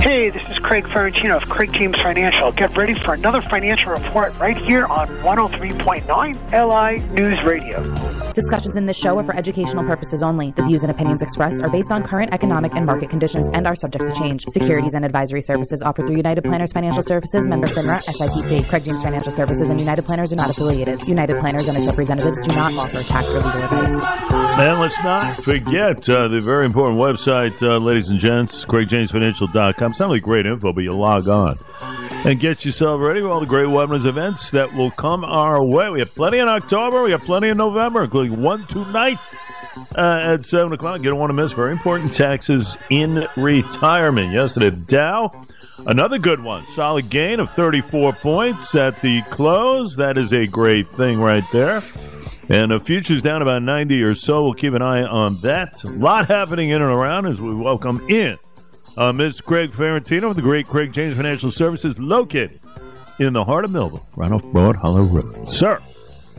Hey, this is Craig Ferrantino of Craig James Financial. Get ready for another financial report right here on 103.9 LI News Radio. Discussions in this show are for educational purposes only. The views and opinions expressed are based on current economic and market conditions and are subject to change. Securities and advisory services offered through United Planners Financial Services, member FINRA, SIPC. Craig James Financial Services and United Planners are not affiliated. United Planners and its representatives do not offer tax or legal advice. And let's not forget uh, the very important website, uh, ladies and gents, CraigJamesFinancial.com. It's not great info, but you log on and get yourself ready for all the great webinars events that will come our way. We have plenty in October. We have plenty in November, including one tonight uh, at 7 o'clock. You don't want to miss very important taxes in retirement. Yesterday, Dow, another good one. Solid gain of 34 points at the close. That is a great thing right there. And the future's down about 90 or so. We'll keep an eye on that. A lot happening in and around as we welcome in uh, Ms. Craig Ferrantino of the great Craig James Financial Services, located in the heart of Melville, right off Broad Hollow Road. Sir,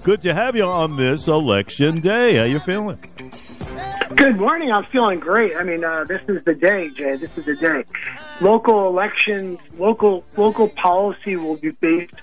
good to have you on this election day. How you feeling? Good morning. I'm feeling great. I mean, uh, this is the day, Jay. This is the day. Local elections, local local policy will be based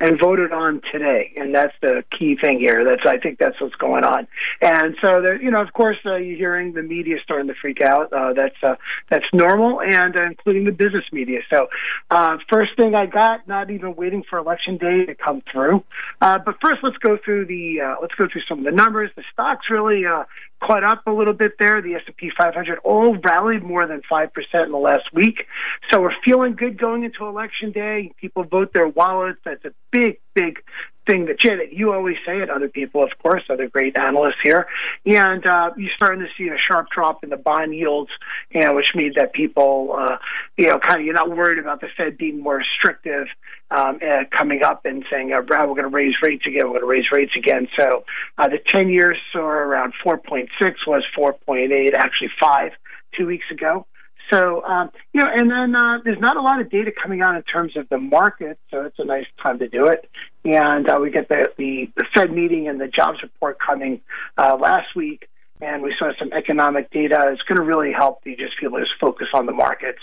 and voted on today, and that's the key thing here. That's I think that's what's going on. And so, there, you know, of course, uh, you're hearing the media starting to freak out. Uh, that's uh, that's normal, and uh, including the business media. So, uh, first thing I got, not even waiting for election day to come through. Uh, but first, let's go through the uh, let's go through some of the numbers. The stocks really uh, caught up a little bit there. The S&P 500 all rallied more than 5% in the last week. So we're feeling good going into election day. People vote their wallets. That's a big, big thing that, Jay, that you always say it, other people, of course, other great analysts here. And uh, you're starting to see a sharp drop in the bond yields, you know, which means that people, uh, you know, kind of, you're not worried about the Fed being more restrictive um, uh, coming up and saying, uh, we're going to raise rates again, we're going to raise rates again. So uh, the 10 years saw around 4.6, was 4.8, actually 5 two weeks ago. So, um, you know, and then uh, there's not a lot of data coming out in terms of the market, so it's a nice time to do it. And uh, we get the, the, the Fed meeting and the jobs report coming uh, last week, and we saw some economic data. It's going to really help you just feel this focus on the markets.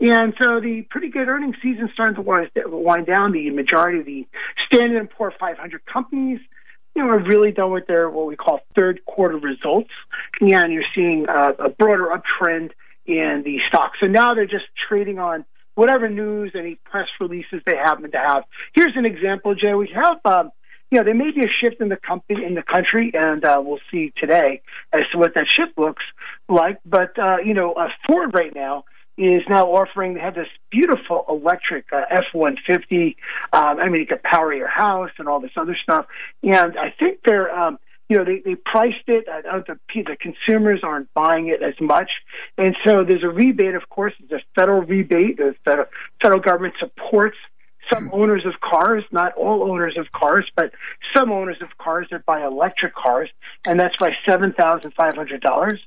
And so the pretty good earnings season starting to wind down. The majority of the Standard & Poor 500 companies you know, are really done with their what we call third quarter results, and you're seeing uh, a broader uptrend in the stocks. So now they're just trading on whatever news, any press releases they happen to have. Here's an example, Jay. We have, um, you know, there may be a shift in the company in the country, and uh, we'll see today as to what that shift looks like. But uh, you know, uh, Ford right now is now offering. They have this beautiful electric uh, F one fifty. Um, I mean, it could power your house and all this other stuff. And I think they're um, you know, they, they priced it. Uh, the, the consumers aren't buying it as much. And so there's a rebate, of course, it's a federal rebate. The federal, federal government supports some owners of cars, not all owners of cars, but some owners of cars that buy electric cars, and that's by $7,500.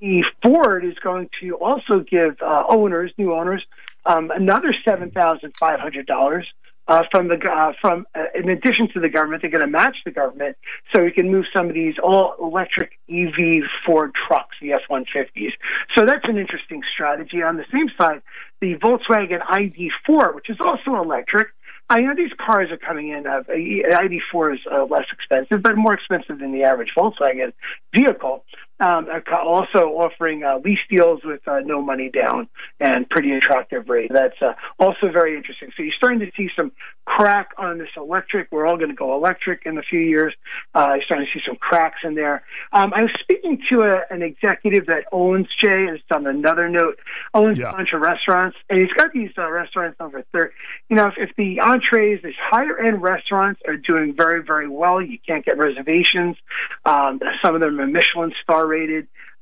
The Ford is going to also give uh, owners, new owners, um, another $7,500 uh, from the uh, from uh, in addition to the government, they're going to match the government so we can move some of these all electric EV Ford trucks, the F one fifties. So that's an interesting strategy. On the same side, the Volkswagen ID4, which is also electric. I know these cars are coming in. Uh, ID4 is uh, less expensive, but more expensive than the average Volkswagen vehicle um, also offering uh, lease deals with uh, no money down and pretty attractive rate. That's uh, also very interesting. So you're starting to see some crack on this electric. We're all going to go electric in a few years. Uh, you're starting to see some cracks in there. Um, I was speaking to a, an executive that owns Jay, and it's on another note, owns yeah. a bunch of restaurants, and he's got these uh, restaurants over there. You know, if, if the entrees, these higher end restaurants are doing very, very well, you can't get reservations. Um, some of them are Michelin star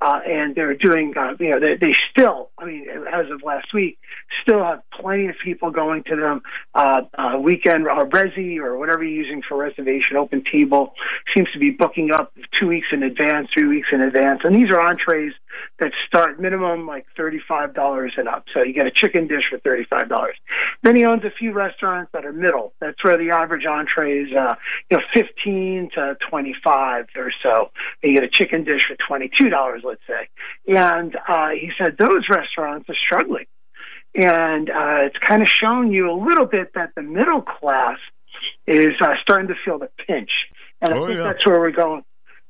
uh, and they're doing, uh, you know, they, they still, As of last week, still have plenty of people going to them uh, uh, weekend or Resy or whatever you're using for reservation. Open Table seems to be booking up two weeks in advance, three weeks in advance, and these are entrees that start minimum like thirty-five dollars and up. So you get a chicken dish for thirty-five dollars. Then he owns a few restaurants that are middle. That's where the average entree is, uh, you know, fifteen to twenty-five or so. And you get a chicken dish for twenty-two dollars, let's say. And uh, he said those restaurants are struggling and uh, it's kind of shown you a little bit that the middle class is uh, starting to feel the pinch, and I Oh, think yeah. that's where we're going.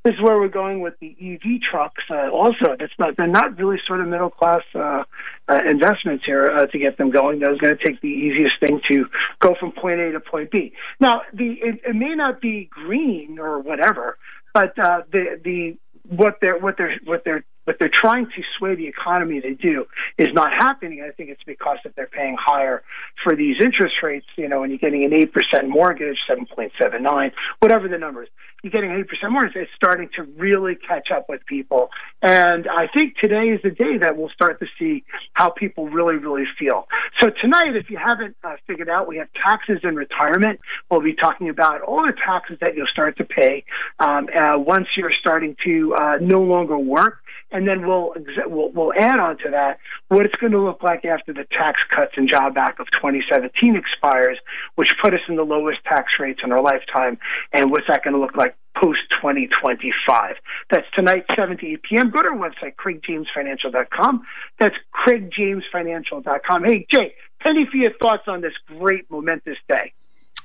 This is where we're going with the EV trucks. Uh, also, that's not they're not really sort of middle class uh, uh, investments here uh, to get them going. Those going to take the easiest thing to go from point A to point B. Now, the it, it may not be green or whatever, but uh, the the what they're what they're what they're what they're trying to sway the economy to do is not happening. I think it's because that they're paying higher for these interest rates. You know, when you're getting an eight percent mortgage, seven point seven nine, whatever the numbers, you're getting eight percent mortgage. It's starting to really catch up with people, and I think today is the day that we'll start to see how people really, really feel. So tonight, if you haven't uh, figured out, we have taxes and retirement. We'll be talking about all the taxes that you'll start to pay um, uh, once you're starting to uh, no longer work and then we'll, we'll we'll add on to that what it's going to look like after the Tax Cuts and Job Act of 2017 expires, which put us in the lowest tax rates in our lifetime, and what's that going to look like post 2025. That's tonight, 7 to 8 p.m. Go to our website, CraigJamesFinancial.com. That's CraigJamesFinancial.com. Hey, Jay, penny for your thoughts on this great, momentous day.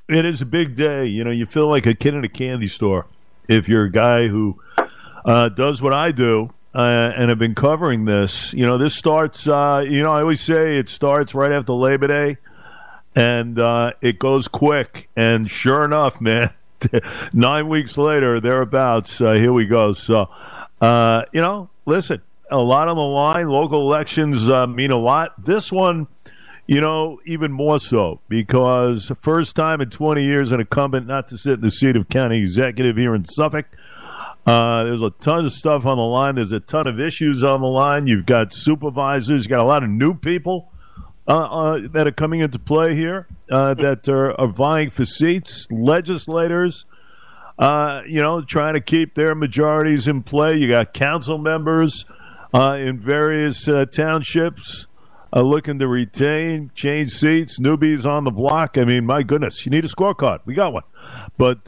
It is a big day. You know, you feel like a kid in a candy store if you're a guy who uh, does what I do uh, and have been covering this. You know, this starts, uh, you know, I always say it starts right after Labor Day and uh, it goes quick. And sure enough, man, nine weeks later, thereabouts, uh, here we go. So, uh, you know, listen, a lot on the line. Local elections uh, mean a lot. This one, you know, even more so because first time in 20 years an incumbent not to sit in the seat of county executive here in Suffolk. Uh, there's a ton of stuff on the line. There's a ton of issues on the line. You've got supervisors. You've got a lot of new people uh, uh, that are coming into play here uh, that are, are vying for seats. Legislators, uh, you know, trying to keep their majorities in play. You got council members uh, in various townships looking to retain, change seats, newbies on the block. I mean, my goodness, you need a scorecard. We got one. But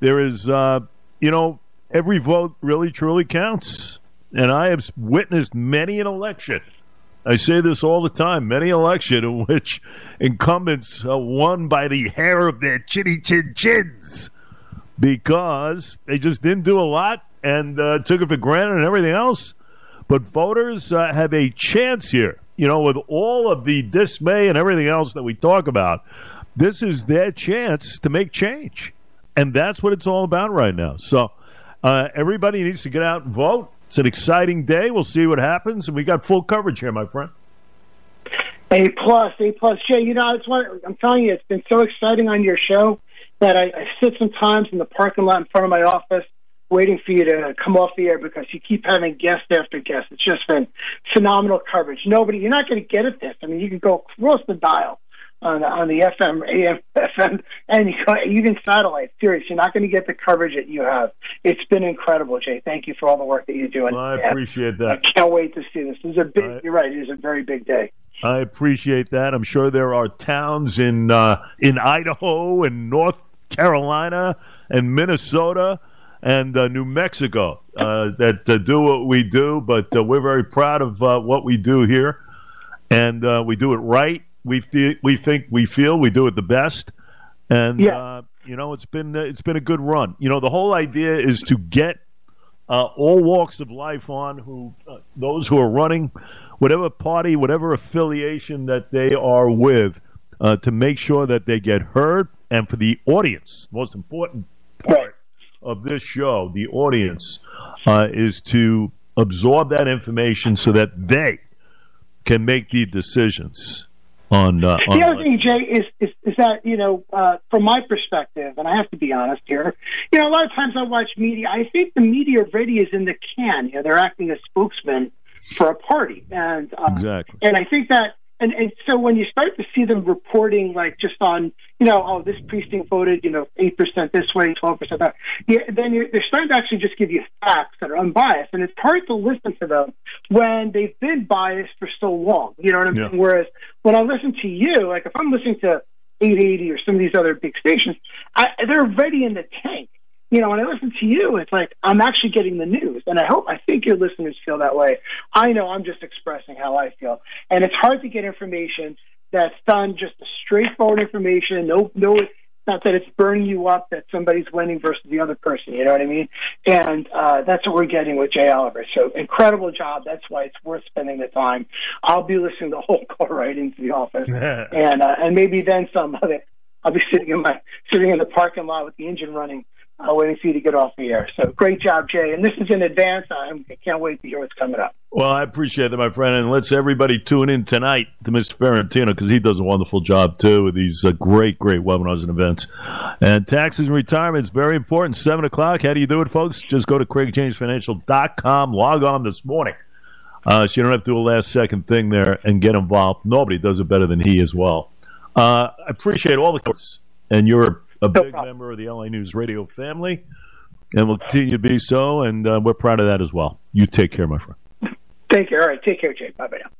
there is, you know, every vote really truly counts. And I have witnessed many an election. I say this all the time many election in which incumbents uh, won by the hair of their chinny chin chins because they just didn't do a lot and uh, took it for granted and everything else. But voters uh, have a chance here. You know, with all of the dismay and everything else that we talk about, this is their chance to make change. And that's what it's all about right now. So uh, everybody needs to get out and vote. It's an exciting day. We'll see what happens. And we got full coverage here, my friend. A plus, A plus. Jay, you know, I'm telling you, it's been so exciting on your show that I, I sit sometimes in the parking lot in front of my office waiting for you to come off the air because you keep having guest after guest. It's just been phenomenal coverage. Nobody, you're not going to get at this. I mean, you can go across the dial on on the FM, AM, FM, and even satellite. Sirius, you're not going to get the coverage that you have. It's been incredible, Jay. Thank you for all the work that you're doing. Well, I appreciate I that. can't wait to see this. This is a big. You're right. It is a very big day. I appreciate that. I'm sure there are towns in uh, in Idaho and North Carolina and Minnesota and uh, New Mexico uh, that uh, do what we do, but uh, we're very proud of uh, what we do here, and uh, we do it right. We th- we think we feel we do it the best, and Yeah. uh, you know it's been it's been a good run. You know the whole idea is to get uh, all walks of life on who uh, those who are running whatever party whatever affiliation that they are with uh, to make sure that they get heard and for the audience most important part of this show the audience uh, is to absorb that information so that they can make the decisions on, uh, on The other thing, Jay, is, is is that you know, uh, from my perspective, and I have to be honest here, you know, a lot of times I watch media. I think the media already is in the can. You know, they're acting as spokesmen for a party, and uh, exactly and I think that, and, and so when you start to see them reporting, like just on, you know, oh, this precinct voted, you know, eight percent this way, twelve percent that, yeah, then you're, they're starting to actually just give you facts that are unbiased, and it's hard to listen to them when they've been biased for so long. You know what I'm Yeah. saying? Whereas when I listen to you, like if I'm listening to 880 or some of these other big stations, I, they're already in the tank. You know, when I listen to you, it's like I'm actually getting the news. And I hope, I think your listeners feel that way. I know I'm just expressing how I feel. And it's hard to get information that's done just straightforward information. No, no, it's not that it's burning you up that somebody's winning versus the other person. You know what I mean? And uh, that's what we're getting with Jay Oliver. So incredible job. That's why it's worth spending the time. I'll be listening the whole call right into the office, and uh, and maybe then some of it. I'll be sitting in my sitting in the parking lot with the engine running uh, waiting for you to get off the air. So great job, Jay. And this is in advance. I can't wait to hear what's coming up. Well, I appreciate that, my friend. And let's everybody tune in tonight to Mr. Ferrantino because he does a wonderful job, too, with these uh, great, great webinars and events. And taxes and retirement is very important. 7 o'clock. How do you do it, folks? Just go to craigjamesfinancial.com. Log on this morning. Uh, so you don't have to do a last second thing there and get involved. Nobody does it better than he as well. Uh, I appreciate all the course, and you're a big no member of the LI News Radio family, and will continue to be so. And uh, we're proud of that as well. You take care, my friend. Take care. All right. Take care, Jay. Bye bye now.